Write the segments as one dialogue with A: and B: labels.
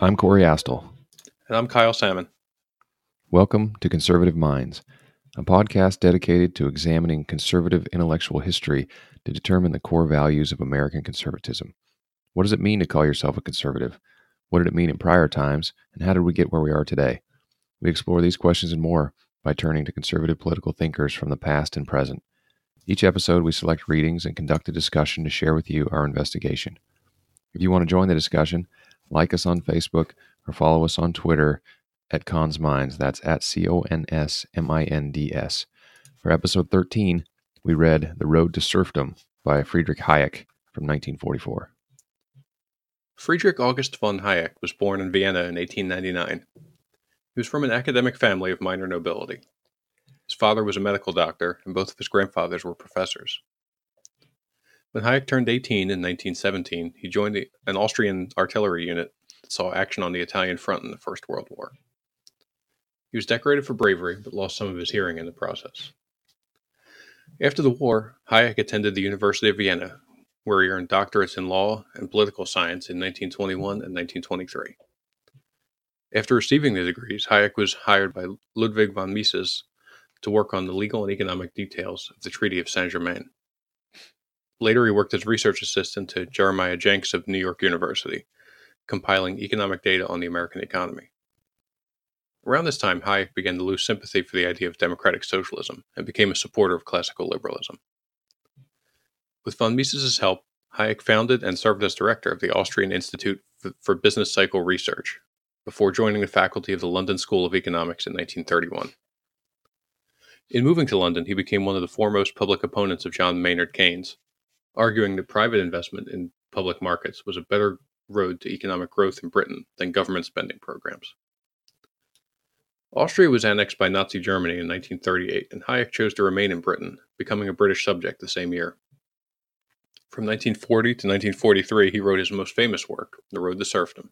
A: I'm Corey Astle.
B: And I'm Kyle Salmon.
A: Welcome to Conservative Minds, a podcast dedicated to examining conservative intellectual history to determine the core values of American conservatism. What does it mean to call yourself a conservative? What did it mean in prior times? And how did we get where we are today? We explore these questions and more by turning to conservative political thinkers from the past and present. Each episode, we select readings and conduct a discussion to share with you our investigation. If you want to join the discussion, like us on Facebook or follow us on Twitter at Cons Minds. That's at C O N S M I N D S. For episode 13, we read The Road to Serfdom by Friedrich Hayek from 1944.
B: Friedrich August von Hayek was born in Vienna in 1899. He was from an academic family of minor nobility. His father was a medical doctor, and both of his grandfathers were professors. When Hayek turned 18 in 1917, he joined the, an Austrian artillery unit that saw action on the Italian front in the First World War. He was decorated for bravery, but lost some of his hearing in the process. After the war, Hayek attended the University of Vienna, where he earned doctorates in law and political science in 1921 and 1923. After receiving the degrees, Hayek was hired by Ludwig von Mises to work on the legal and economic details of the Treaty of Saint Germain. Later, he worked as research assistant to Jeremiah Jenks of New York University, compiling economic data on the American economy. Around this time, Hayek began to lose sympathy for the idea of democratic socialism and became a supporter of classical liberalism. With von Mises's help, Hayek founded and served as director of the Austrian Institute for Business Cycle Research before joining the faculty of the London School of Economics in 1931. In moving to London, he became one of the foremost public opponents of John Maynard Keynes, arguing that private investment in public markets was a better road to economic growth in Britain than government spending programs. Austria was annexed by Nazi Germany in 1938, and Hayek chose to remain in Britain, becoming a British subject the same year. From 1940 to 1943, he wrote his most famous work, The Road to Serfdom,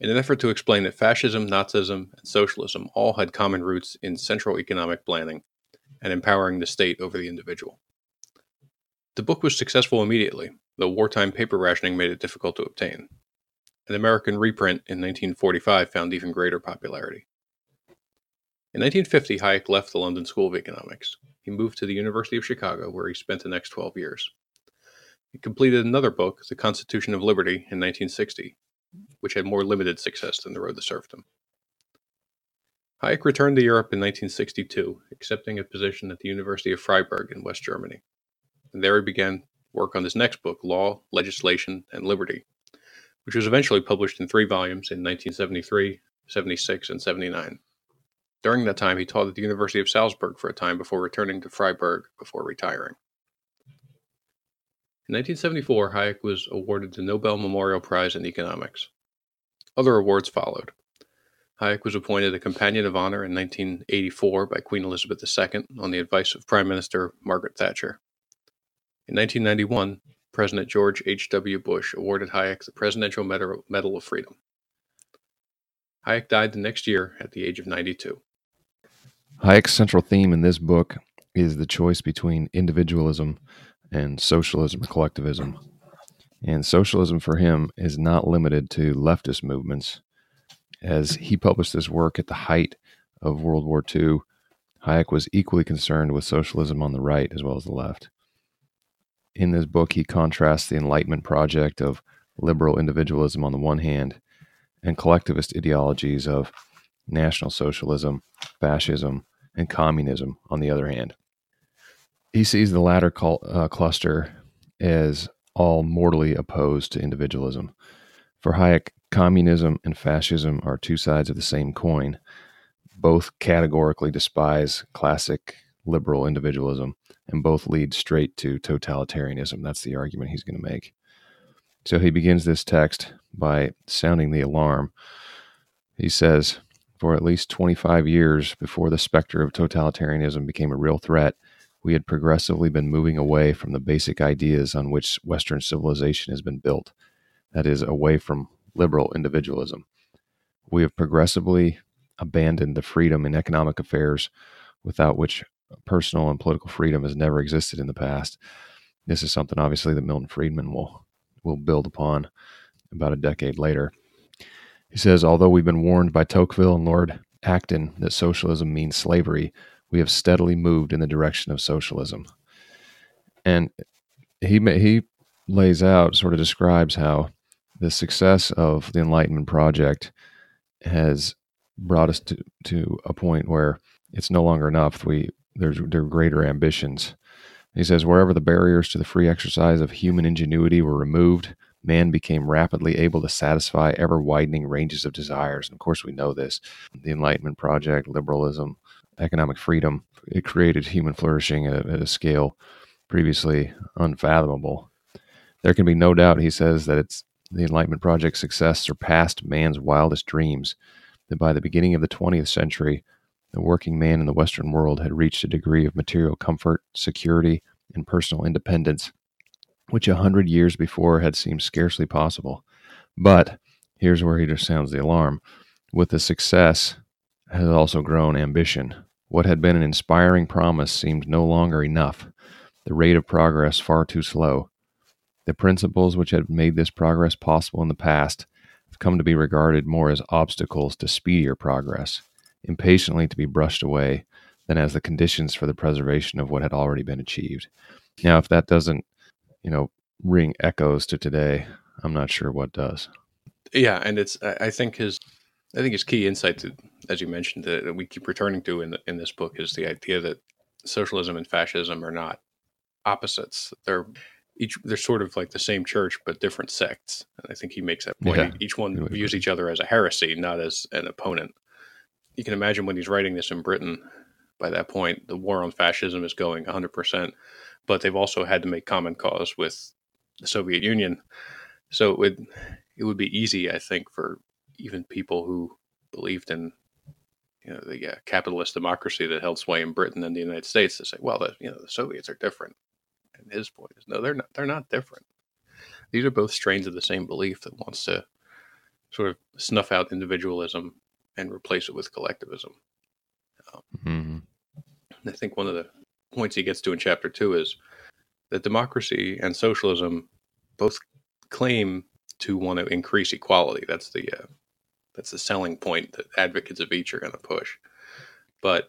B: in an effort to explain that fascism, Nazism, and socialism all had common roots in central economic planning and empowering the state over the individual. The book was successful immediately, though wartime paper rationing made it difficult to obtain. An American reprint in 1945 found even greater popularity. In 1950, Hayek left the London School of Economics. He moved to the University of Chicago, where he spent the next 12 years. He completed another book, The Constitution of Liberty, in 1960, which had more limited success than The Road to Serfdom. Hayek returned to Europe in 1962, accepting a position at the University of Freiburg in West Germany. And there he began work on his next book, Law, Legislation, and Liberty, which was eventually published in three volumes in 1973, 76, and 79. During that time, he taught at the University of Salzburg for a time before returning to Freiburg before retiring. In 1974, Hayek was awarded the Nobel Memorial Prize in Economics. Other awards followed. Hayek was appointed a Companion of Honor in 1984 by Queen Elizabeth II on the advice of Prime Minister Margaret Thatcher. In 1991, President George H.W. Bush awarded Hayek the Presidential Medal of Freedom. Hayek died the next year at the age of 92.
A: Hayek's central theme in this book is the choice between individualism and socialism or collectivism. And socialism for him is not limited to leftist movements. As he published this work at the height of World War II, Hayek was equally concerned with socialism on the right as well as the left. In this book, he contrasts the Enlightenment project of liberal individualism on the one hand and collectivist ideologies of National Socialism, Fascism, and Communism, on the other hand. He sees the latter uh, cluster as all mortally opposed to individualism. For Hayek, communism and fascism are two sides of the same coin. Both categorically despise classic liberal individualism, and both lead straight to totalitarianism. That's the argument he's going to make. So he begins this text by sounding the alarm. He says, for at least 25 years before the specter of totalitarianism became a real threat, we had progressively been moving away from the basic ideas on which Western civilization has been built that is, away from liberal individualism. We have progressively abandoned the freedom in economic affairs without which personal and political freedom has never existed in the past. This is something obviously that Milton Friedman will will build upon about a decade later. He says, although we've been warned by Tocqueville and Lord Acton that socialism means slavery, we have steadily moved in the direction of socialism. And he he lays out, sort of describes how the success of the Enlightenment project has brought us to, to a point where it's no longer enough. We there's there are greater ambitions. He says wherever the barriers to the free exercise of human ingenuity were removed, man became rapidly able to satisfy ever widening ranges of desires. And of course, we know this. The Enlightenment project, liberalism, economic freedom, it created human flourishing at a, at a scale previously unfathomable. There can be no doubt, he says, that it's the Enlightenment Project's success surpassed man's wildest dreams, that by the beginning of the 20th century, the working man in the Western world had reached a degree of material comfort, security, and personal independence which a hundred years before had seemed scarcely possible. But here's where he just sounds the alarm. With the success has also grown ambition. What had been an inspiring promise seemed no longer enough, the rate of progress far too slow. The principles which had made this progress possible in the past have come to be regarded more as obstacles to speedier progress, impatiently to be brushed away, than as the conditions for the preservation of what had already been achieved. Now, if that doesn't, you know, ring echoes to today, I'm not sure what does.
B: Yeah, and it's I think his I think his key insight, to, as you mentioned, that we keep returning to in the, in this book is the idea that socialism and fascism are not opposites. They're each they're sort of like the same church but different sects. And I think he makes that point. Yeah. Each one views each other as a heresy, not as an opponent. You can imagine when he's writing this in Britain. By that point, the war on fascism is going 100%, but they've also had to make common cause with the Soviet Union. So it would it would be easy, I think, for even people who believed in you know the uh, capitalist democracy that held sway in Britain and the United States to say, well, the, you know the Soviets are different. And his point is, no, they're not. They're not different. These are both strains of the same belief that wants to sort of snuff out individualism and replace it with collectivism. Um, mm-hmm. I think one of the points he gets to in chapter two is that democracy and socialism both claim to want to increase equality. That's the uh, that's the selling point that advocates of each are going to push. But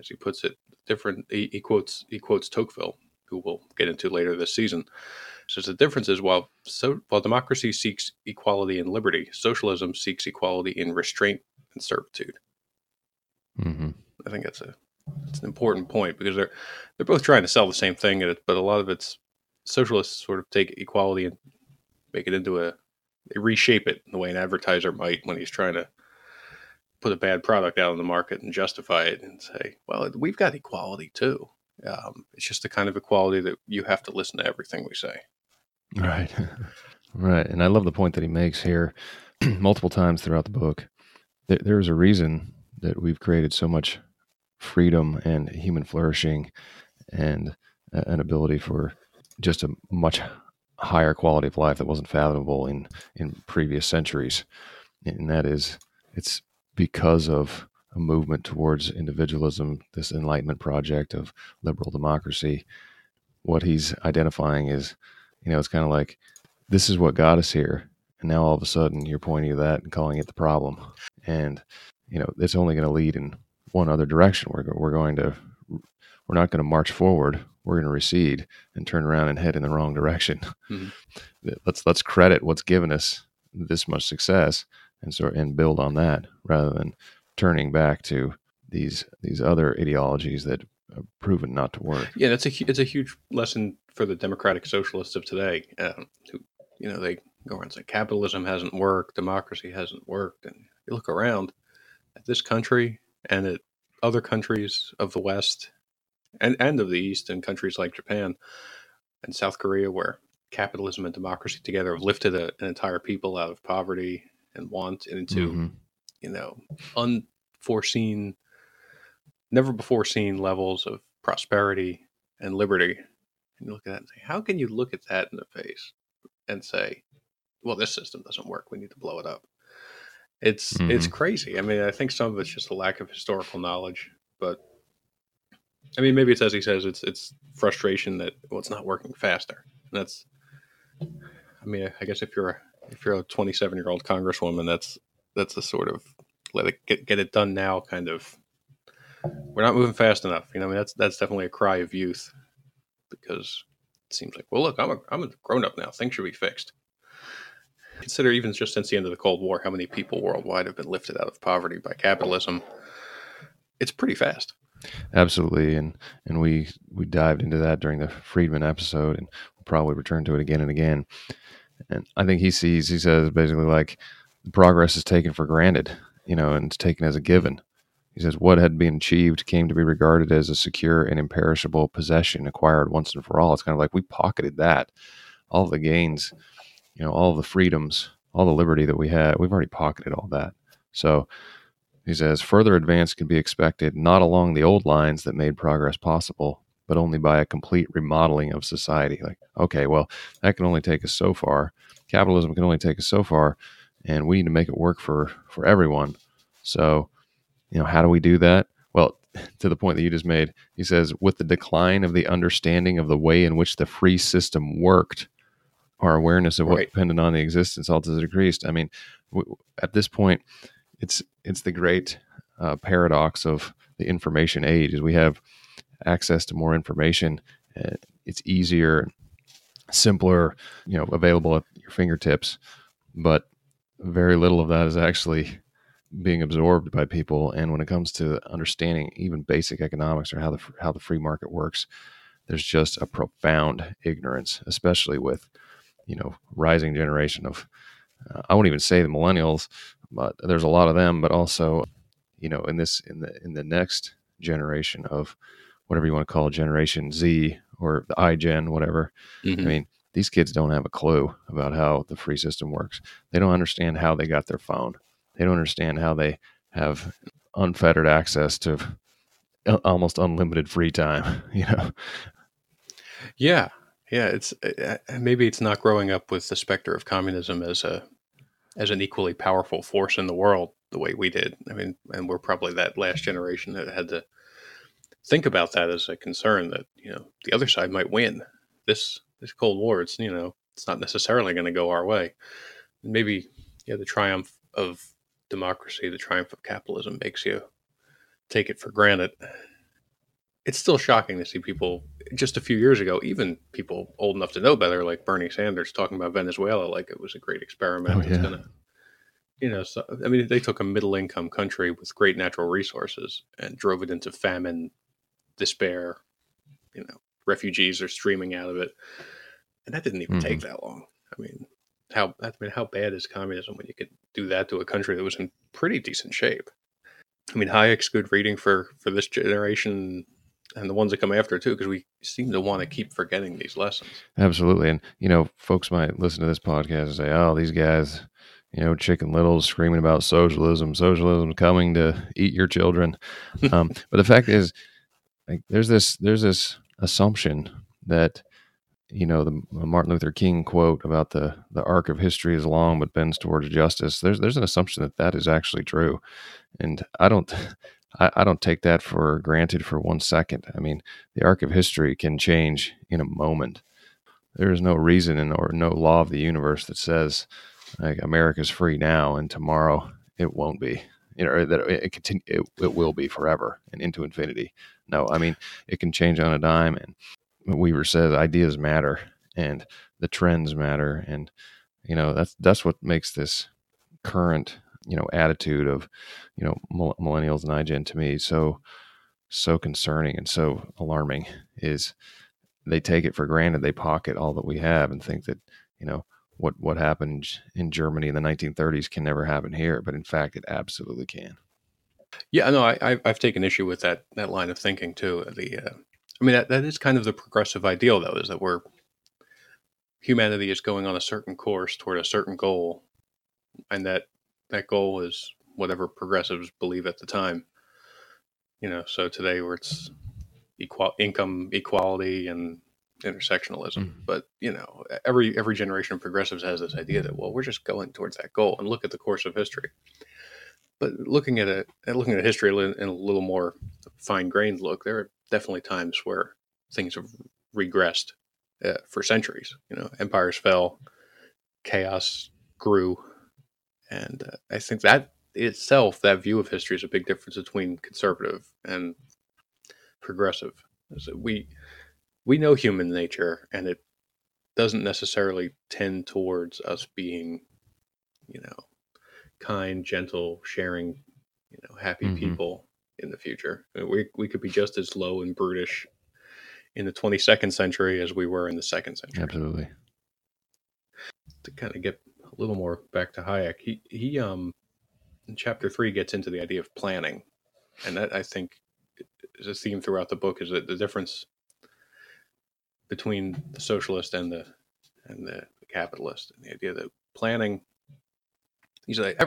B: as he puts it, different. He, he, quotes he quotes Tocqueville, who we'll get into later this season. So the difference is while so while democracy seeks equality and liberty, socialism seeks equality in restraint and servitude. Mm-hmm. I think that's a it's an important point because they're they're both trying to sell the same thing, but a lot of it's socialists sort of take equality and make it into a they reshape it the way an advertiser might when he's trying to put a bad product out on the market and justify it and say, well, we've got equality too. Um, it's just the kind of equality that you have to listen to everything we say.
A: Right. right. And I love the point that he makes here multiple times throughout the book. There, there's a reason that we've created so much freedom and human flourishing and uh, an ability for just a much higher quality of life that wasn't fathomable in in previous centuries and that is it's because of a movement towards individualism this enlightenment project of liberal democracy what he's identifying is you know it's kind of like this is what got us here and now all of a sudden you're pointing to that and calling it the problem and you know it's only going to lead in one other direction. We're, we're going to, we're not going to march forward. We're going to recede and turn around and head in the wrong direction. Mm-hmm. Let's, let's credit what's given us this much success and sort and build on that rather than turning back to these, these other ideologies that have proven not to work.
B: Yeah. That's a, it's a huge lesson for the democratic socialists of today. Um, who, you know, they go around and say capitalism hasn't worked, democracy hasn't worked. And you look around at this country and at other countries of the West and, and of the East and countries like Japan and South Korea, where capitalism and democracy together have lifted a, an entire people out of poverty and want into, mm-hmm. you know, unforeseen, never before seen levels of prosperity and liberty. And you look at that and say, how can you look at that in the face and say, well, this system doesn't work. We need to blow it up. It's mm-hmm. it's crazy. I mean, I think some of it's just a lack of historical knowledge, but I mean, maybe it's as he says, it's it's frustration that well, it's not working faster. And that's, I mean, I guess if you're a, if you're a 27 year old congresswoman, that's that's the sort of let it get get it done now kind of. We're not moving fast enough. You know, I mean, that's that's definitely a cry of youth because it seems like, well, look, I'm a I'm a grown up now. Things should be fixed. Consider even just since the end of the Cold War, how many people worldwide have been lifted out of poverty by capitalism. It's pretty fast.
A: Absolutely, and and we we dived into that during the Friedman episode, and we'll probably return to it again and again. And I think he sees he says basically like progress is taken for granted, you know, and it's taken as a given. He says what had been achieved came to be regarded as a secure and imperishable possession acquired once and for all. It's kind of like we pocketed that, all the gains, you know, all the freedoms, all the liberty that we had. We've already pocketed all that. So he says further advance can be expected not along the old lines that made progress possible, but only by a complete remodeling of society. Like, okay, well, that can only take us so far. Capitalism can only take us so far, and we need to make it work for for everyone. So, you know, how do we do that? Well, to the point that you just made, he says, with the decline of the understanding of the way in which the free system worked, our awareness of what
B: Right.
A: depended on the existence also decreased. I mean, w- at this point, it's it's the great uh, paradox of the information age. Is we have access to more information. Uh, it's easier, simpler, you know, available at your fingertips, but very little of that is actually being absorbed by people. And when it comes to understanding even basic economics or how the how the free market works, there's just a profound ignorance, especially with you know rising generation of uh, I won't even say the millennials, but there's a lot of them, but also you know in this in the in the next generation of whatever you want to call it, Generation Z or the iGen, whatever.
B: Mhm.
A: I mean, these kids don't have a clue about how the free system works. They don't understand how they got their phone. They don't understand how they have unfettered access to almost unlimited free time. You know,
B: Yeah, yeah. It's uh, uh, maybe it's not growing up with the specter of communism as a as an equally powerful force in the world the way we did. I mean, and we're probably that last generation that had to think about that as a concern that you know the other side might win this this Cold War. It's you know it's not necessarily going to go our way. Maybe yeah, the triumph of democracy, the triumph of capitalism makes you take it for granted. It's still shocking to see people just a few years ago, even people old enough to know better, like Bernie Sanders, talking about Venezuela like it was a great experiment.
A: Oh,
B: It's
A: yeah.
B: gonna, you know, so I mean, they took a middle-income country with great natural resources and drove it into famine, despair. You know, refugees are streaming out of it, and that didn't even take
A: Mm-hmm.
B: that long. I mean, how I mean, how bad is communism when you could do that to a country that was in pretty decent shape? I mean, Hayek's good reading for for this generation and the ones that come after too, because we seem to want to keep forgetting these lessons.
A: absolutely. And you know, folks might listen to this podcast and say, "Oh, these guys." You know, Chicken Little's screaming about socialism. socialism coming to eat your children. Um, but the fact is, like, there's this there's this assumption that you know the Martin Luther King quote about the the arc of history is long but bends towards justice. There's there's an assumption that that is actually true, and I don't I, I don't take that for granted for one second. I mean, the arc of history can change in a moment. There is no reason in, or no law of the universe that says like America's free now and tomorrow it won't be. You know, that it, continue it, it will be forever and into infinity. No, I mean it can change on a dime. And Weaver says ideas matter and the trends matter, and you know that's that's what makes this current you know attitude of you know millennials and iGen to me so so concerning and so alarming is they take it for granted they pocket all that we have and think that you know what what happened in Germany in the 1930s can never happen here but in fact it absolutely can
B: Yeah, no, I, I've, taken issue with that that line of thinking too. The, uh, I mean, that, that is kind of the progressive ideal, though, is that we're humanity is going on a certain course toward a certain goal, and that that goal is whatever progressives believe at the time. You know, so today where it's equal income equality and intersectionalism,
A: Mhm.
B: but you know, every every generation of progressives has this idea that well, we're just going towards that goal, and look at the course of history but looking at it, looking at history in a little more fine grained look, there are definitely times where things have regressed uh, for centuries. You know, empires fell, chaos grew, And uh, I think that itself, that view of history, is a big difference between conservative and progressive. So we we know human nature, and it doesn't necessarily tend towards us being, you know, kind, gentle, sharing, you know, happy mm-hmm. people in the future. We we could be just as low and brutish in the 22nd century as we were in the second century.
A: Absolutely.
B: To kind of get a little more back to Hayek, he he um in chapter three gets into the idea of planning, and that I think is a theme throughout the book is that the difference between the socialist and the and the capitalist, and the idea that planning. He's like,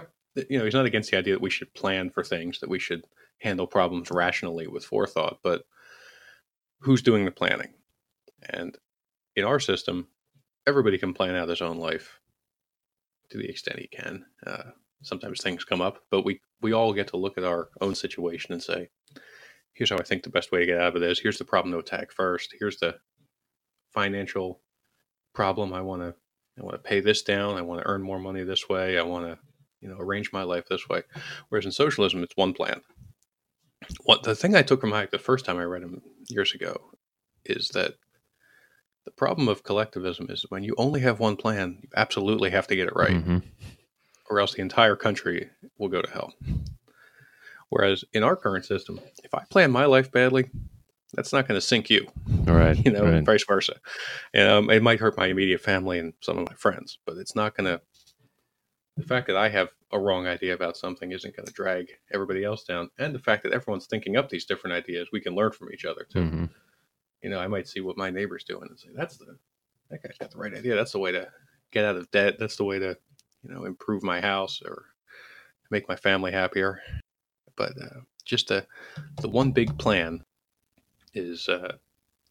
B: you know, he's not against the idea that we should plan for things, that we should handle problems rationally with forethought, but who's doing the planning? And in our system, everybody can plan out his own life to the extent he can. Uh, sometimes things come up, but we we all get to look at our own situation and say, "Here's how I think the best way to get out of this. Here's the problem to attack first. Here's the financial problem. I want to I want to pay this down. I want to earn more money this way. I want to you know arrange my life this way." Whereas in socialism, it's one plan. What the thing I took from Hayek the first time I read him years ago is that the problem of collectivism is when you only have one plan, you absolutely have to get it right, mm-hmm. or else the entire country will go to hell. Whereas in our current system, if I plan my life badly, that's not going to sink you.
A: All right.
B: You know,
A: right.
B: vice versa. And um, it might hurt my immediate family and some of my friends, but it's not going to. The fact that I have a wrong idea about something isn't going to drag everybody else down, and the fact that everyone's thinking up these different ideas, we can learn from each other too. Mm-hmm you know, I might see what my neighbor's doing and say, that's the, that guy's got the right idea. That's the way to get out of debt. That's the way to, you know, improve my house or make my family happier. But uh, just a, the one big plan is, uh,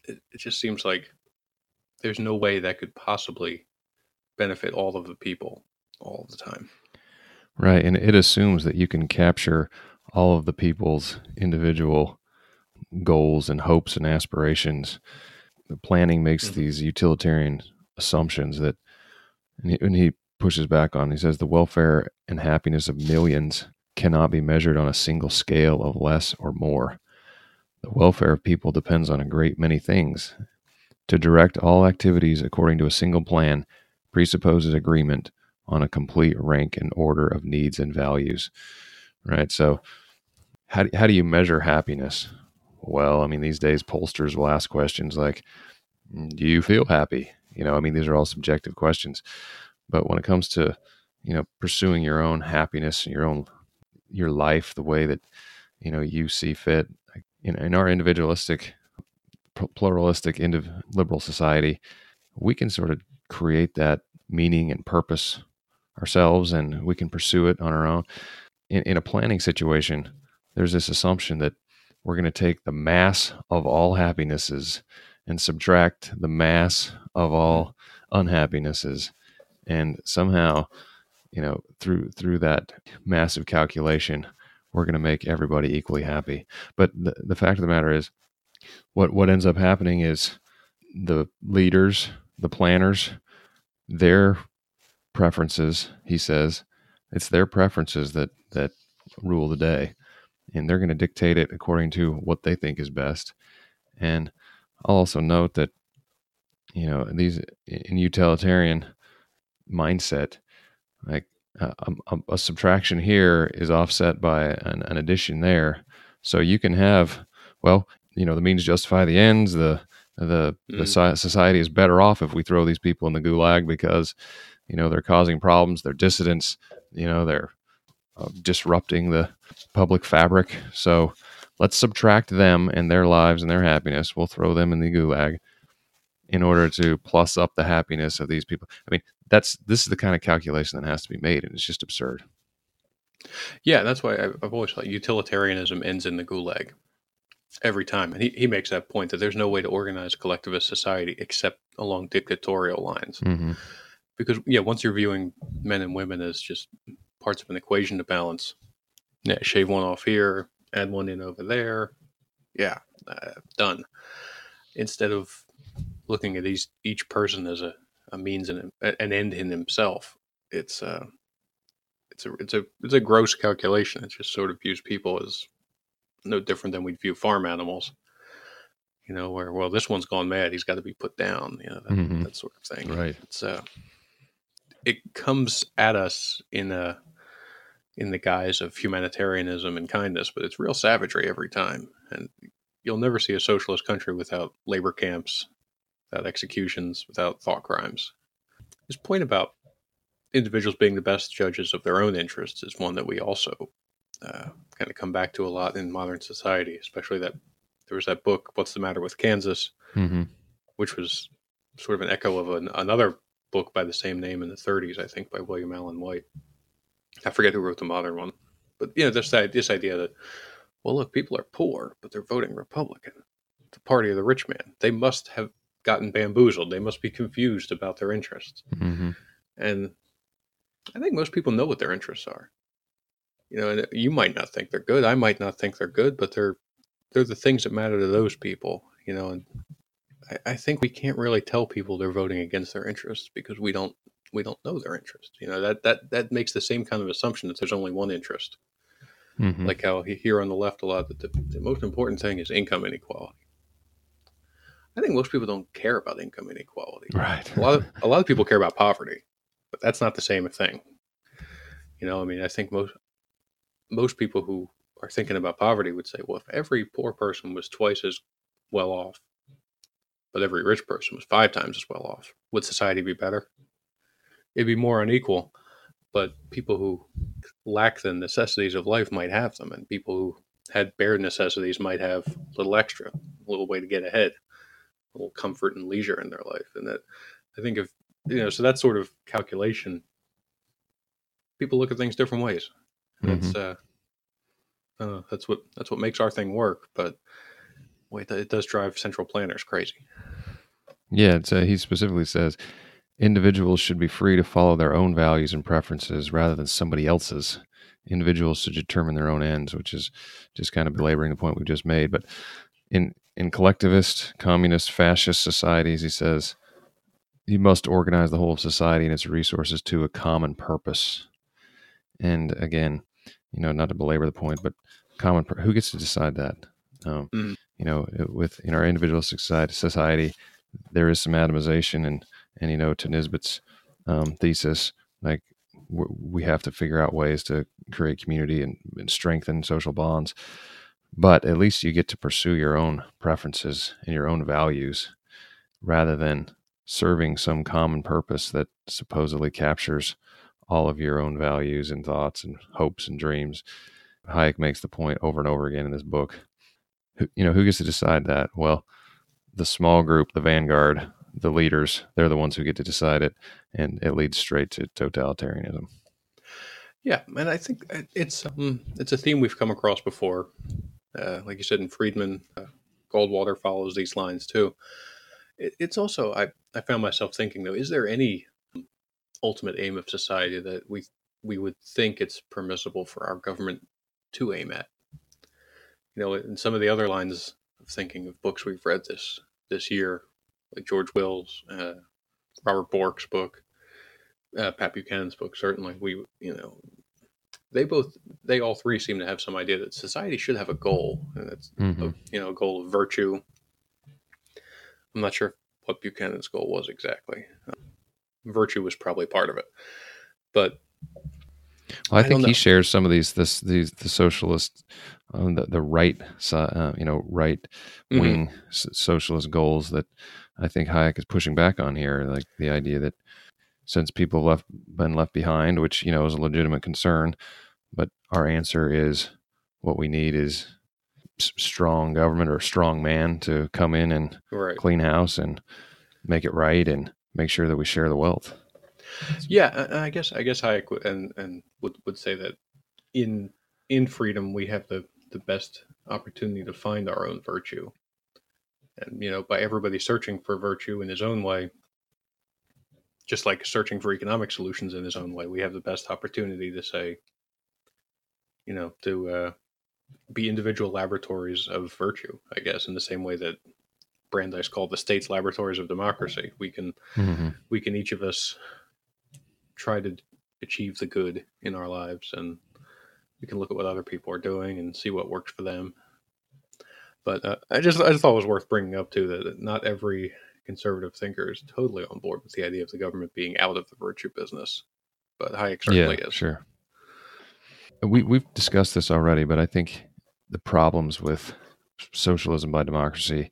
B: it, it just seems like there's no way that could possibly benefit all of the people all the time.
A: Right. And it assumes that you can capture all of the people's individual goals and hopes and aspirations. The planning makes mm-hmm. these utilitarian assumptions that, and he, and he pushes back on. He says the welfare and happiness of millions cannot be measured on a single scale of less or more. The welfare of people depends on a great many things. To direct all activities according to a single plan presupposes agreement on a complete rank and order of needs and values. Right. So, how do, how do you measure happiness? Well, I mean, these days pollsters will ask questions like, mm, "Do you feel happy?" You know, I mean, these are all subjective questions. But when it comes to, you know, pursuing your own happiness and your own your life the way that you know you see fit, in, in our individualistic, pluralistic, liberal society, we can sort of create that meaning and purpose ourselves, and we can pursue it on our own. In, in a planning situation, there's this assumption that we're going to take the mass of all happinesses and subtract the mass of all unhappinesses and somehow you know through through that massive calculation we're going to make everybody equally happy but the, the fact of the matter is what what ends up happening is the leaders the planners their preferences he says it's their preferences that that rule the day and they're going to dictate it according to what they think is best. And I'll also note that, you know, these in utilitarian mindset, like a, a, a subtraction here is offset by an, an, addition there. So you can have, well, you know, the means justify the ends. The the mm. the society is better off if we throw these people in the gulag because, you know, they're causing problems. They're dissidents. You know, they're uh, disrupting the public fabric. So let's subtract them and their lives and their happiness. We'll throw them in the gulag in order to plus up the happiness of these people. I mean, that's this is the kind of calculation that has to be made, and it's just absurd.
B: Yeah, that's why I've always thought utilitarianism ends in the gulag every time. And he, he makes that point that there's no way to organize collectivist society except along dictatorial lines. Mm-hmm. Because, yeah, once you're viewing men and women as just parts of an equation to balance. Yeah, shave one off here, add one in over there. Yeah, uh, done. Instead of looking at each each person as a, a means and an end in himself, it's uh, it's a it's a it's a gross calculation. It just sort of views people as no different than we'd view farm animals. You know, where well, this one's gone mad, he's got to be put down. You know, that,
A: Mhm.
B: that sort of thing.
A: Right.
B: It's uh, it comes at us in a in the guise of humanitarianism and kindness, but it's real savagery every time. And you'll never see a socialist country without labor camps, without executions, without thought crimes. His point about individuals being the best judges of their own interests is one that we also uh, kind of come back to a lot in modern society, especially that there was that book, What's the Matter with Kansas,
A: hmm
B: which was sort of an echo of an, another book by the same name in the 30s, I think, by William Allen White. I forget who wrote the modern one, but you know, this this idea that well, look, people are poor, but they're voting Republican, the party of the rich man. They must have gotten bamboozled. They must be confused about their interests,
A: hmm
B: and I think most people know what their interests are. You know, and you might not think they're good. I might not think they're good, but they're they're the things that matter to those people. You know, and I, I think we can't really tell people they're voting against their interests because we don't we don't know their interests. You know, that that that makes the same kind of assumption that there's only one interest.
A: hmm
B: Like how hear on the left a lot that the, the most important thing is income inequality. I think most people don't care about income inequality.
A: right.
B: A lot of a lot of people care about poverty, but that's not the same thing. You know, I mean, I think most most people who are thinking about poverty would say, well, if every poor person was twice as well off, but every rich person was five times as well off, would society be better? It'd be more unequal, but people who lack the necessities of life might have them, and people who had bare necessities might have a little extra, a little way to get ahead, a little comfort and leisure in their life. And that I think if you know, so that sort of calculation, people look at things different ways. That's uh, uh, that's what that's what makes our thing work. But wait, it does drive central planners crazy.
A: Yeah, it's, uh, he specifically says individuals should be free to follow their own values and preferences rather than somebody else's. Individuals should determine their own ends, which is just kind of belaboring the point we've just made. But in in collectivist, communist, fascist societies, he says you must organize the whole of society and its resources to a common purpose. And again, you know, not to belabor the point, but common pur- who gets to decide that? Um,
B: Mhm.
A: You know, with in our individual society, society there is some atomization and and you know to Nisbet's um, thesis like we have to figure out ways to create community and, and strengthen social bonds. But at least you get to pursue your own preferences and your own values rather than serving some common purpose that supposedly captures all of your own values and thoughts and hopes and dreams. Hayek makes the point over and over again in this book you know who gets to decide that well the small group, the vanguard, the leaders, they're the ones who get to decide it, and it leads straight to totalitarianism.
B: Yeah, and I think it's um, it's a theme we've come across before. Uh, like you said in Friedman, uh, Goldwater follows these lines too. It, it's also I I found myself thinking though, is there any ultimate aim of society that we we would think it's permissible for our government to aim at? You know, in some of the other lines of thinking of books we've read this this year, like George Will's, uh, Robert Bork's book, uh, Pat Buchanan's book. Certainly, we you know they both they all three seem to have some idea that society should have a goal, and it's
A: Mhm.
B: a, you know a goal of virtue. I'm not sure what Buchanan's goal was exactly. virtue was probably part of it, but
A: Well, I,
B: I
A: think he
B: know.
A: shares some of these this these the socialist, um, the the right uh, you know, right
B: Mhm.
A: wing s- socialist goals that I think Hayek is pushing back on here, like the idea that since people have left been left behind, which you know is a legitimate concern, but our answer is what we need is strong government or strong man to come in and
B: right,
A: clean house and make it right and make sure that we share the wealth.
B: yeah. I- guess I guess Hayek would- and and would would say that in in freedom we have the the best opportunity to find our own virtue, and you know by everybody searching for virtue in his own way. Just like searching for economic solutions in his own way, we have the best opportunity to say, you know, to uh, be individual laboratories of virtue, I guess, in the same way that Brandeis called the states laboratories of democracy. We can
A: Mhm.
B: we can each of us try to achieve the good in our lives and we can look at what other people are doing and see what works for them. But uh, I just I just thought it was worth bringing up too that not every conservative thinker is totally on board with the idea of the government being out of the virtue business. But Hayek certainly
A: yeah,
B: is.
A: Sure. We we've discussed this already, but I think the problems with socialism by democracy.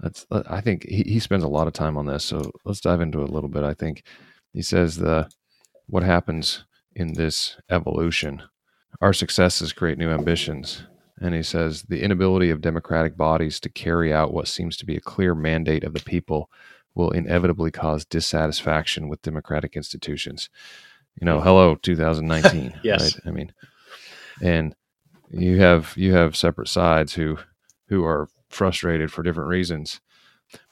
A: That's I think he, he spends a lot of time on this. So let's dive into it a little bit. I think he says the what happens in this evolution. Our successes create new ambitions. And he says the inability of democratic bodies to carry out what seems to be a clear mandate of the people will inevitably cause dissatisfaction with democratic institutions. You know, hello 2019.
B: yes.
A: Right? I mean, and you have you have separate sides who who are frustrated for different reasons.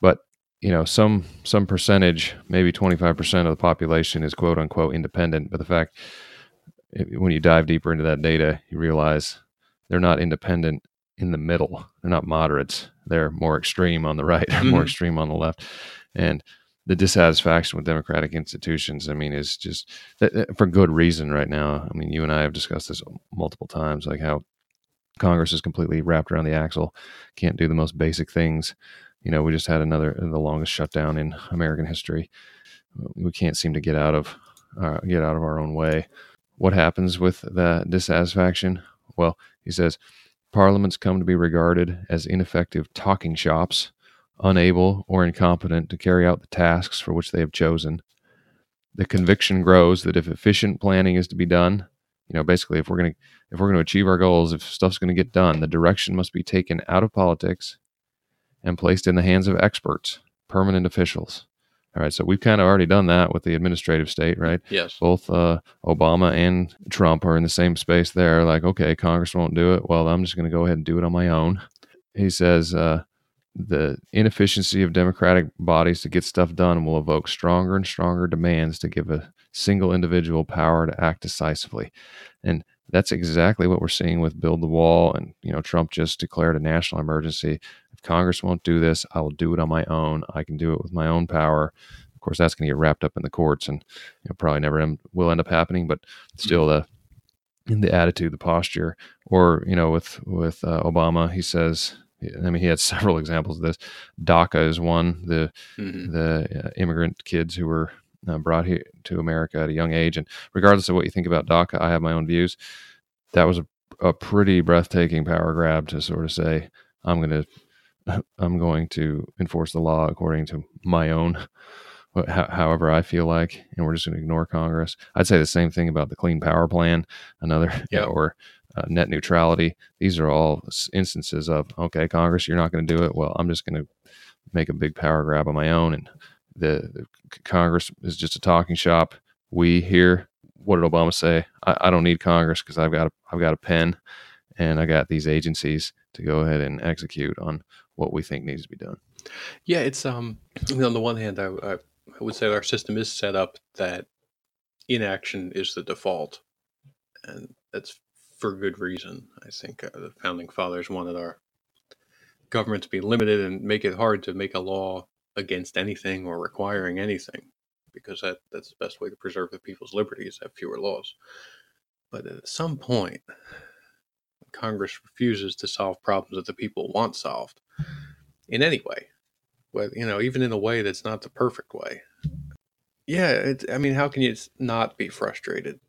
A: But you know, some some percentage, maybe 25% of the population is quote unquote independent. But the fact, when you dive deeper into that data, you realize they're not independent in the middle. They're not moderates. They're more extreme on the right, mm-hmm. more extreme on the left. And the dissatisfaction with democratic institutions, I mean, is just for good reason right now. I mean, you and I have discussed this multiple times, like how Congress is completely wrapped around the axle, can't do the most basic things. You know, we just had another the longest shutdown in American history. We can't seem to get out of uh, get out of our own way. What happens with that dissatisfaction? Well, he says parliaments come to be regarded as ineffective talking shops, unable or incompetent to carry out the tasks for which they have chosen. The conviction grows that if efficient planning is to be done, you know, basically, if we're going to if we're going to achieve our goals, if stuff's going to get done, the direction must be taken out of politics and placed in the hands of experts, permanent officials. All right, so we've kind of already done that with the administrative state, right?
B: Yes.
A: Both uh, Obama and Trump are in the same space there. Like, okay, Congress won't do it. Well, I'm just going to go ahead and do it on my own. He says uh, the inefficiency of democratic bodies to get stuff done will evoke stronger and stronger demands to give a single individual power to act decisively. And that's exactly what we're seeing with build the wall and you know Trump just declared a national emergency. If Congress won't do this, I will do it on my own. I can do it with my own power. Of course, that's going to get wrapped up in the courts and you know, probably never em- will end up happening. But still, the in the attitude, the posture, or you know, with with uh, Obama, he says. I mean, he had several examples of this. DACA is one. The mm-hmm. the uh, immigrant kids who were uh, brought here to America at a young age. And regardless of what you think about DACA, I have my own views. That was a, a pretty breathtaking power grab to sort of say, I'm going to, I'm going to enforce the law according to my own, however I feel like, and we're just going to ignore Congress. I'd say the same thing about the Clean Power Plan, another, yeah. or uh, net neutrality. These are all instances of, okay, Congress, you're not going to do it. Well, I'm just going to make a big power grab on my own and the, the Congress is just a talking shop. We here, what did Obama say? I, I don't need Congress because I've got a, I've got a pen, and I got these agencies to go ahead and execute on what we think needs to be done.
B: Yeah, it's um. on the one hand, I, I would say our system is set up that inaction is the default, and that's for good reason. I think uh, the founding fathers wanted our government to be limited and make it hard to make a law against anything or requiring anything because that, that's the best way to preserve the people's liberties, have fewer laws. But at some point, Congress refuses to solve problems that the people want solved in any way, but you know, even in a way that's not the perfect way. Yeah, it's, I mean, how can you not be frustrated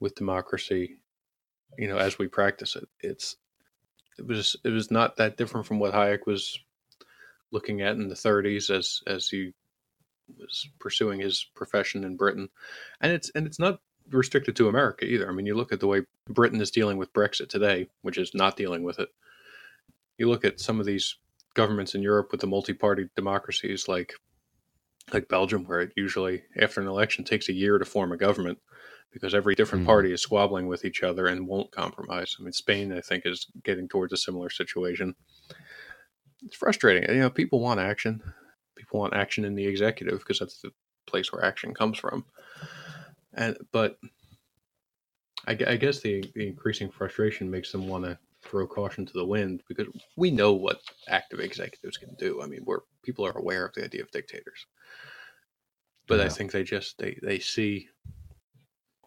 B: with democracy? You know, as we practice it, it's it was it was not that different from what Hayek was looking at in the 30s as as he was pursuing his profession in Britain, and it's and it's not restricted to America either. I mean, you look at the way Britain is dealing with Brexit today, which is not dealing with it. You look at some of these governments in Europe with the multi-party democracies like like Belgium, where it usually after an election takes a year to form a government because every different mm. party is squabbling with each other and won't compromise. I mean, Spain, I think, is getting towards a similar situation it's frustrating. You know, people want action. People want action in the executive because that's the place where action comes from. And but I, I guess the, the increasing frustration makes them want to throw caution to the wind because we know what active executives can do. I mean, we're people are aware of the idea of dictators, but yeah. I think they just they they see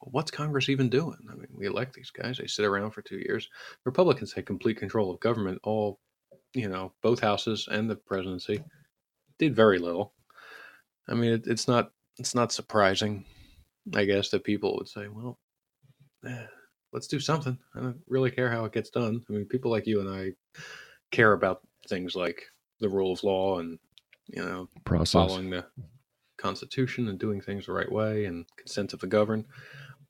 B: what's Congress even doing? I mean, we elect these guys; they sit around for two years. Republicans had complete control of government. All, you know, both houses and the presidency did very little. I mean, it, it's not it's not surprising, I guess, that people would say, "Well, eh, let's do something." I don't really care how it gets done. I mean, people like you and I care about things like the rule of law and you know
A: Process.
B: following the Constitution and doing things the right way and consent of the governed.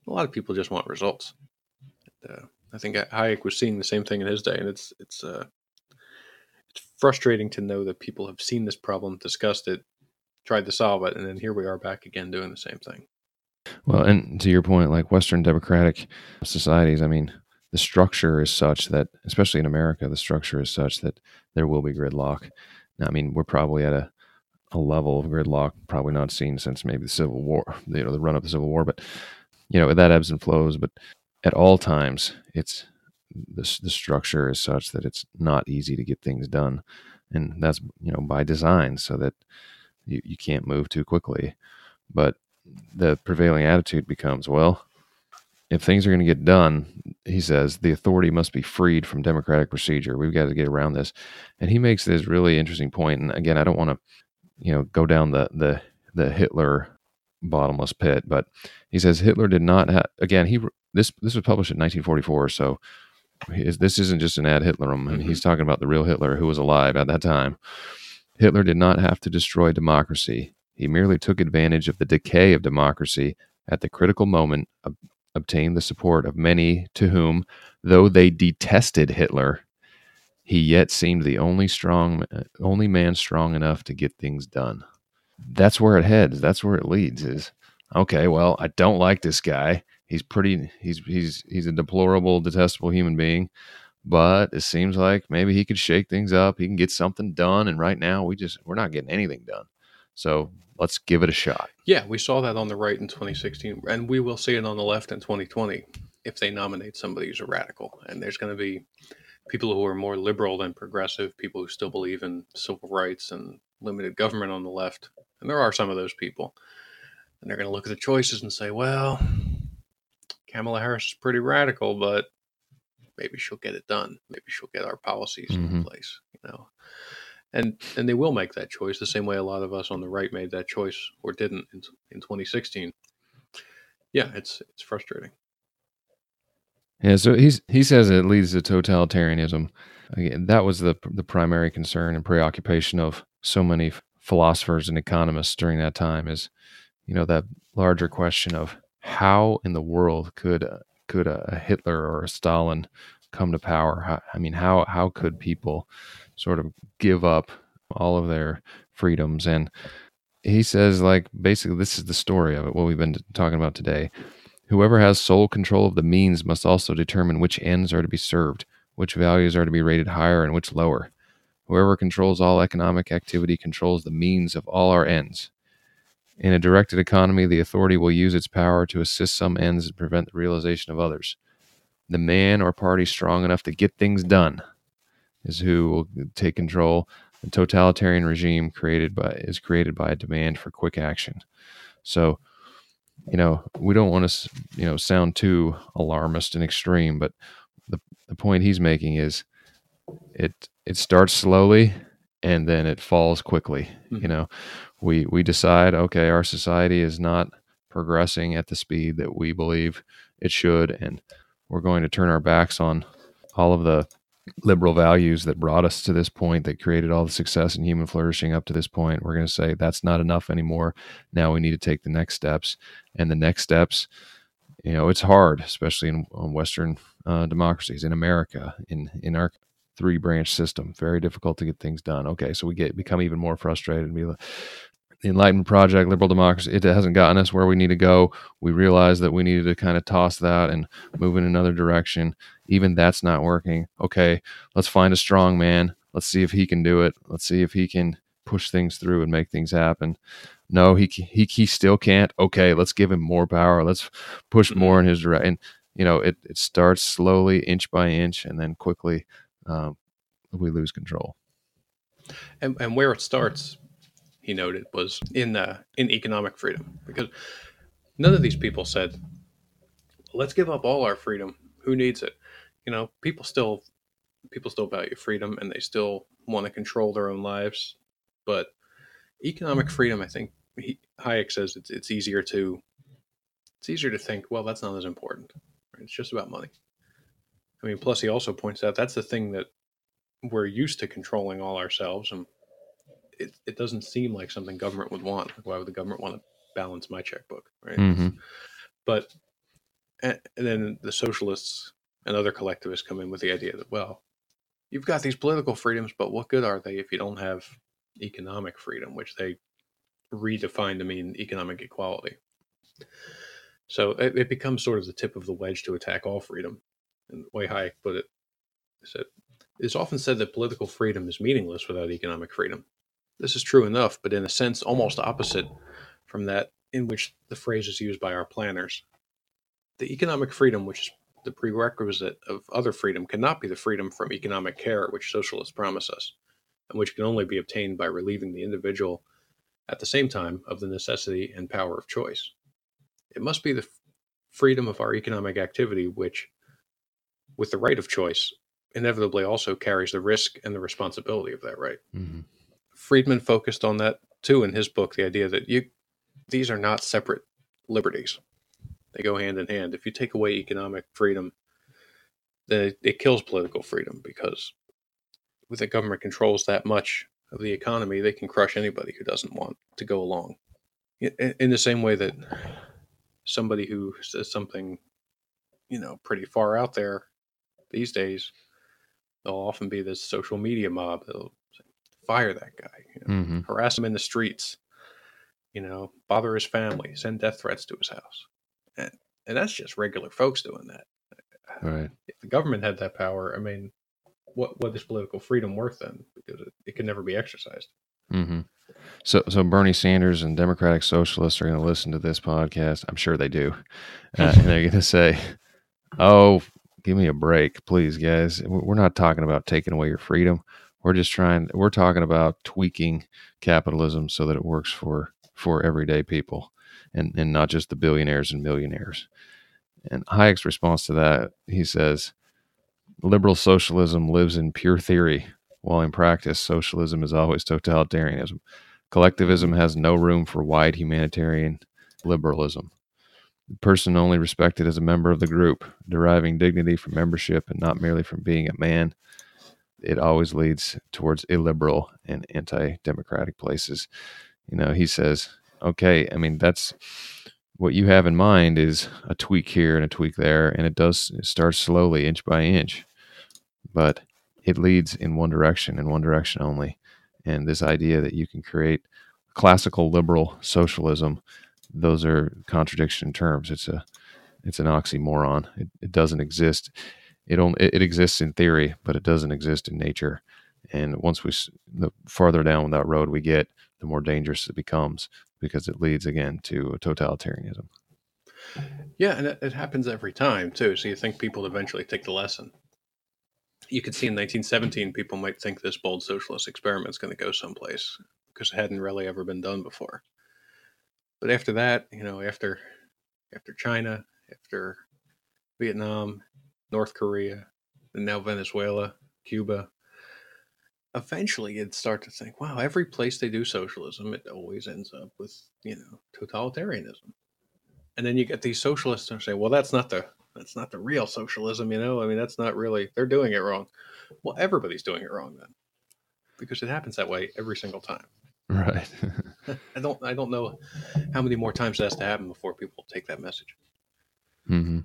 B: A lot of people just want results. And, uh, I think Hayek was seeing the same thing in his day, and it's it's uh, it's frustrating to know that people have seen this problem, discussed it, tried to solve it, and then here we are back again doing the same thing.
A: Well, and to your point, like Western democratic societies, I mean, the structure is such that, especially in America, the structure is such that there will be gridlock. Now, I mean, we're probably at a, a level of gridlock probably not seen since maybe the Civil War, you know, the run up the Civil War, but you know that ebbs and flows. But at all times, it's the the structure is such that it's not easy to get things done, and that's you know by design so that you, you can't move too quickly. But the prevailing attitude becomes, well, if things are going to get done, he says the authority must be freed from democratic procedure. We've got to get around this, and he makes this really interesting point. And again, I don't want to, you know, go down the the the Hitler bottomless pit, but he says Hitler did not have. Again, he this this was published in 1944, so this isn't just an ad Hitlerum, and mm-hmm. he's talking about the real Hitler who was alive at that time. Hitler did not have to destroy democracy. He merely took advantage of the decay of democracy at the critical moment of obtained the support of many to whom, though they detested Hitler, he yet seemed the only strong, uh, only man strong enough to get things done. That's where it heads. That's where it leads. Is okay. Well, I don't like this guy. He's pretty. He's he's he's a deplorable, detestable human being. But it seems like maybe he could shake things up. He can get something done. And right now, we just we're not getting anything done. So let's give it a shot.
B: Yeah, we saw that on the right in 2016, and we will see it on the left in 2020 if they nominate somebody who's a radical. And there's going to be people who are more liberal than progressive, people who still believe in civil rights and limited government on the left. And there are some of those people. And they're going to look at the choices and say, well, Kamala Harris is pretty radical, but maybe she'll get it done. Maybe she'll get our policies mm-hmm. in place, you know and and they will make that choice the same way a lot of us on the right made that choice or didn't in, in 2016 yeah it's it's frustrating.
A: Yeah so he's he says it leads to totalitarianism. Again, that was the the primary concern and preoccupation of so many philosophers and economists during that time is you know that larger question of how in the world could could a Hitler or a Stalin come to power how, i mean how how could people sort of give up all of their freedoms. And he says, like, basically, this is the story of it, what we've been talking about today. Whoever has sole control of the means must also determine which ends are to be served, which values are to be rated higher and which lower. Whoever controls all economic activity controls the means of all our ends. In a directed economy, the authority will use its power to assist some ends and prevent the realization of others. The man or party strong enough to get things done is who will take control. The totalitarian regime created by is created by a demand for quick action. So, you know, we don't want to, you know, sound too alarmist and extreme, but the the point he's making is it it starts slowly and then it falls quickly. Mm-hmm. You know, we we decide, okay, our society is not progressing at the speed that we believe it should, and we're going to turn our backs on all of the liberal values that brought us to this point that created all the success and human flourishing up to this point. We're going to say that's not enough anymore. Now we need to take the next steps. And the next steps you know it's hard especially in, in western uh, democracies in america in in our three branch system. Very difficult to get things done. Okay so we get become even more frustrated and be like the Enlightenment Project, liberal democracy, it hasn't gotten us where we need to go. We realized that we needed to kind of toss that and move in another direction. Even that's not working. Okay, let's find a strong man. Let's see if he can do it. Let's see if he can push things through and make things happen. No, he he he still can't. Okay, let's give him more power. Let's push more mm-hmm. in his direction. You know, it it starts slowly, inch by inch, and then quickly um, we lose control.
B: And and where it starts he noted was in uh, in economic freedom because none of these people said let's give up all our freedom. Who needs it? You know, people still people still value freedom and they still want to control their own lives. But economic freedom, I think he, Hayek says it's it's easier to it's easier to think, well, that's not as important. It's just about money. I mean, plus he also points out that's the thing that we're used to controlling all ourselves, and it, it doesn't seem like something government would want. Why would the government want to balance my checkbook, right?
A: Mm-hmm.
B: But and, then the socialists and other collectivists come in with the idea that well, you've got these political freedoms, but what good are they if you don't have economic freedom, which they redefine to mean economic equality? So it, it becomes sort of the tip of the wedge to attack all freedom. And way Hayek put it, said, it's often said that political freedom is meaningless without economic freedom. This is true enough, but in a sense almost opposite from that in which the phrase is used by our planners. The economic freedom, which is the prerequisite of other freedom, cannot be the freedom from economic care which socialists promise us, and which can only be obtained by relieving the individual at the same time of the necessity and power of choice. It must be the freedom of our economic activity which, with the right of choice, inevitably also carries the risk and the responsibility of that right.
A: Mm-hmm.
B: Friedman focused on that too in his book, the idea that you these are not separate liberties. They go hand in hand. If you take away economic freedom, then it, it kills political freedom because with the government controls that much of the economy, they can crush anybody who doesn't want to go along. In, the same way that somebody who says something, you know, pretty far out there these days, there'll often be this social media mob. They'll fire that guy, you know,
A: Mm-hmm.
B: harass him in the streets, you know, bother his family, send death threats to his house. And, and that's just regular folks doing that.
A: Right.
B: If the government had that power, I mean, what what is political freedom worth then? Because it, it can never be exercised.
A: Mm-hmm. So, so Bernie Sanders and Democratic Socialists are going to listen to this podcast. I'm sure they do, uh, and they're going to say, "Oh, give me a break, please, guys. We're not talking about taking away your freedom. We're just trying. We're talking about tweaking capitalism so that it works for for everyday people, and and not just the billionaires and millionaires." And Hayek's response to that, he says, "Liberal socialism lives in pure theory." While in practice, socialism is always totalitarianism. Collectivism has no room for wide humanitarian liberalism. The person only respected as a member of the group, deriving dignity from membership and not merely from being a man. It always leads towards illiberal and anti democratic places. You know, he says, okay, I mean, that's what you have in mind is a tweak here and a tweak there, and it does it starts slowly, inch by inch. But it leads in one direction in one direction only. And this idea that you can create classical liberal socialism, those are contradiction terms. It's a it's an oxymoron. It, it doesn't exist. It only it, exists in theory, but it doesn't exist in nature. And once we the farther down that road we get, the more dangerous it becomes because it leads again to totalitarianism.
B: Yeah, and it, it happens every time too. So you think people eventually take the lesson. You could see in 1917, people might think this bold socialist experiment is going to go someplace because it hadn't really ever been done before. But after that, you know, after after China, after Vietnam, North Korea, and now Venezuela, Cuba, eventually you'd start to think, wow, every place they do socialism, it always ends up with, you know, totalitarianism. And then you get these socialists who say, well, that's not the that's not the real socialism, you know? I mean, that's not really they're doing it wrong. Well, everybody's doing it wrong then. Because it happens that way every single time.
A: Right.
B: I don't I don't know how many more times that has to happen before people take that message.
A: hmm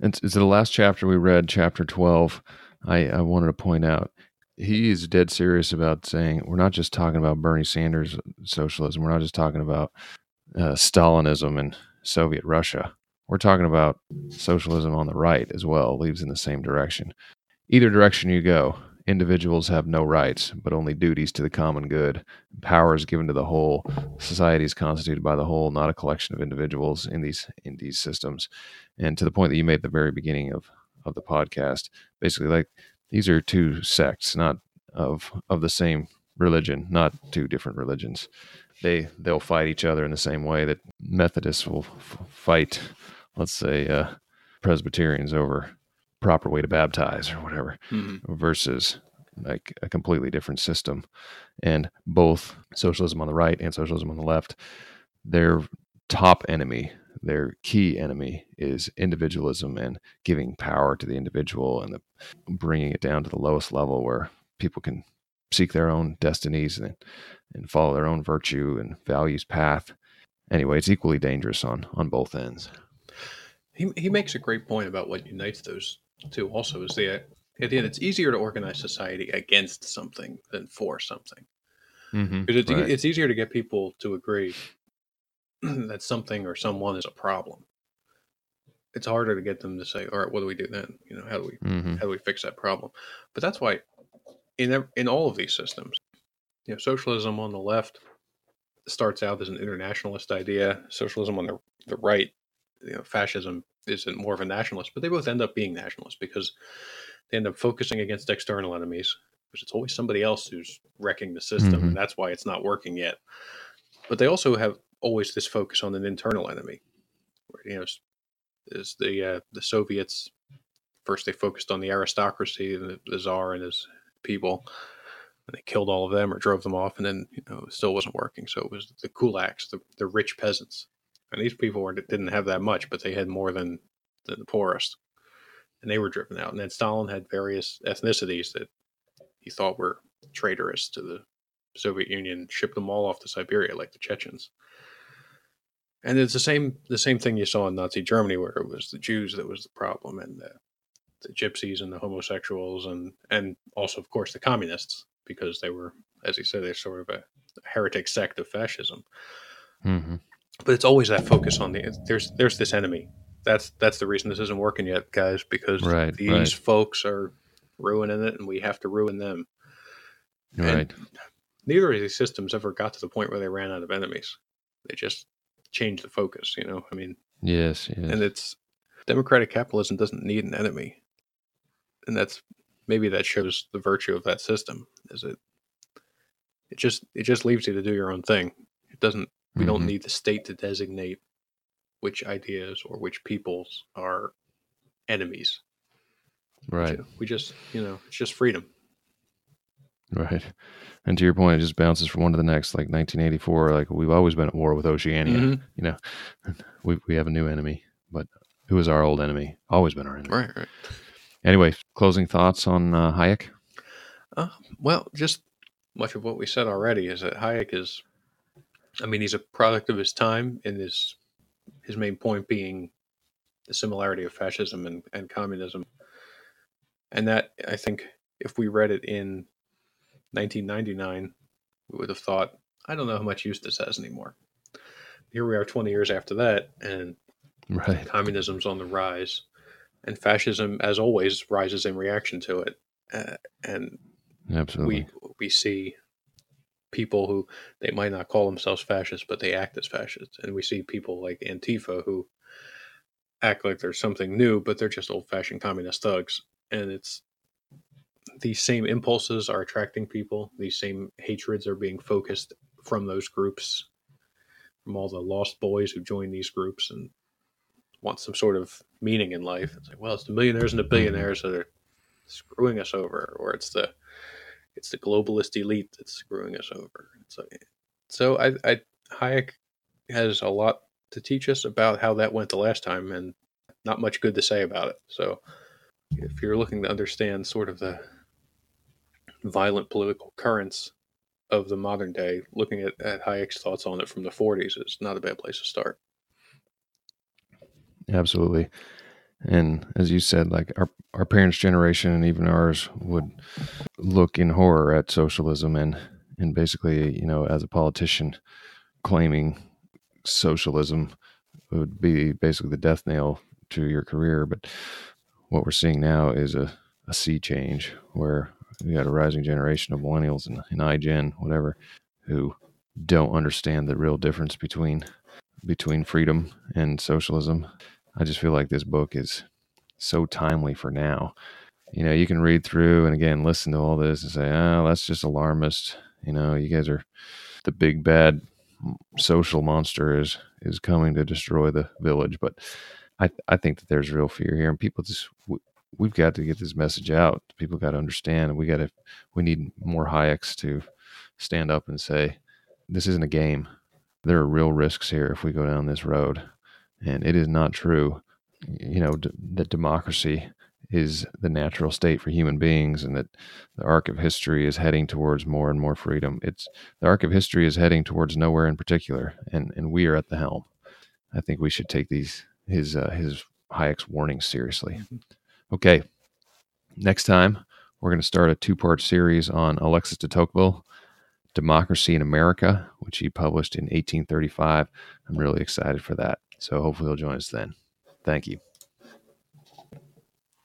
A: And it's the last chapter we read, chapter 12. I, I wanted to point out he is dead serious about saying we're not just talking about Bernie Sanders socialism. We're not just talking about uh, Stalinism and Soviet Russia. We're talking about socialism on the right as well, leads in the same direction. Either direction you go, individuals have no rights, but only duties to the common good. Power is given to the whole. Society is constituted by the whole, not a collection of individuals in these in these systems. And to the point that you made at the very beginning of of the podcast, basically, like these are two sects, not of of the same religion, not two different religions. They they'll fight each other in the same way that Methodists will f- fight let's say, uh, Presbyterians over proper way to baptize or whatever,
B: Mm-hmm.
A: versus like a completely different system. And both socialism on the right and socialism on the left, their top enemy, their key enemy is individualism and giving power to the individual and the, bringing it down to the lowest level where people can seek their own destinies and, and follow their own virtue and values path. Anyway, it's equally dangerous on on both ends.
B: He, he makes a great point about what unites those two also is the idea that it's easier to organize society against something than for something.
A: Mm-hmm.
B: Because it's,
A: Right.
B: it's easier to get people to agree that something or someone is a problem. It's harder to get them to say, "All right, what do we do then? You know, how do we
A: Mm-hmm.
B: how do we fix that problem?" But that's why in in all of these systems, you know, socialism on the left starts out as an internationalist idea. Socialism on the the right, you know, fascism is more of a nationalist. But they both end up being nationalists because they end up focusing against external enemies, because it's always somebody else who's wrecking the system,
A: Mhm.
B: and that's why it's not working yet. But they also have always this focus on an internal enemy, where you know, is the uh, the Soviets first they focused on the aristocracy and the, the czar and his people, and they killed all of them or drove them off, and then you know it still wasn't working. So it was the kulaks, the, the rich peasants, and these people were, didn't have that much, but they had more than, than the poorest, and they were driven out. And then Stalin had various ethnicities that he thought were traitorous to the Soviet Union, shipped them all off to Siberia, like the Chechens. And it's the same the same thing you saw in Nazi Germany, where it was the Jews that was the problem, and the, the gypsies and the homosexuals, and and also of course the communists, because they were, as he said, they're sort of a heretic sect of fascism.
A: Mm-hmm.
B: But it's always that focus on the there's there's this enemy. That's that's the reason this isn't working yet, guys, because
A: Right,
B: these
A: right.
B: folks are ruining it, and we have to ruin them. And
A: Right.
B: neither of these systems ever got to the point where they ran out of enemies. They just changed the focus, you know. I mean,
A: Yes. Yes.
B: and it's democratic capitalism doesn't need an enemy, and that's maybe that shows the virtue of that system. Is it? It just it just leaves you to do your own thing. It doesn't. We don't
A: Mhm.
B: need the state to designate which ideas or which peoples are enemies.
A: Right.
B: We just you know it's just freedom.
A: Right. And to your point, it just bounces from one to the next. Like 1984, like we've always been at war with Oceania.
B: Mhm.
A: You know, we we have a new enemy, but who is our old enemy? Always been our enemy.
B: Right. Right.
A: Anyway, closing thoughts on uh, Hayek.
B: Uh, well, just much of what we said already is that Hayek is, I mean, he's a product of his time, and his his main point being the similarity of fascism and, and communism, and that I think if we read it in 1999, we would have thought, I don't know how much use this has anymore. Here we are, 20 years after that, and
A: Right.
B: communism's on the rise, and fascism, as always, rises in reaction to it, uh, and
A: Absolutely.
B: we we see people who they might not call themselves fascists, but they act as fascists, and we see people like Antifa who act like they're something new, but they're just old-fashioned communist thugs. And it's these same impulses are attracting people; these same hatreds are being focused from those groups, from all the lost boys who join these groups and want some sort of meaning in life. It's like, well, it's the millionaires and the billionaires that are screwing us over, or it's the it's the globalist elite that's screwing us over. So, so I, I Hayek has a lot to teach us about how that went the last time, and not much good to say about it. So, if you're looking to understand sort of the violent political currents of the modern day, looking at, at Hayek's thoughts on it from the 40s is not a bad place to start.
A: Absolutely. And as you said, like our, our parents' generation and even ours would look in horror at socialism and, and basically, you know, as a politician claiming socialism would be basically the death nail to your career. But what we're seeing now is a, a sea change where we got a rising generation of millennials and, and iGen, whatever, who don't understand the real difference between between freedom and socialism. I just feel like this book is so timely for now. You know, you can read through and again listen to all this and say, "Oh, that's just alarmist." You know, you guys are the big bad social monster is is coming to destroy the village, but I I think that there's real fear here, and people just we've got to get this message out. People got to understand. We got to we need more Hayeks to stand up and say this isn't a game. There are real risks here if we go down this road, and it is not true. You know d- that democracy is the natural state for human beings and that the arc of history is heading towards more and more freedom it's the arc of history is heading towards nowhere in particular and and we are at the helm i think we should take these his uh, his hayek's warnings seriously mm-hmm. Okay. Next time, we're going to start a two part series on Alexis de Tocqueville, Democracy in America, which he published in 1835. I'm really excited for that. So hopefully, you'll join us then. Thank you.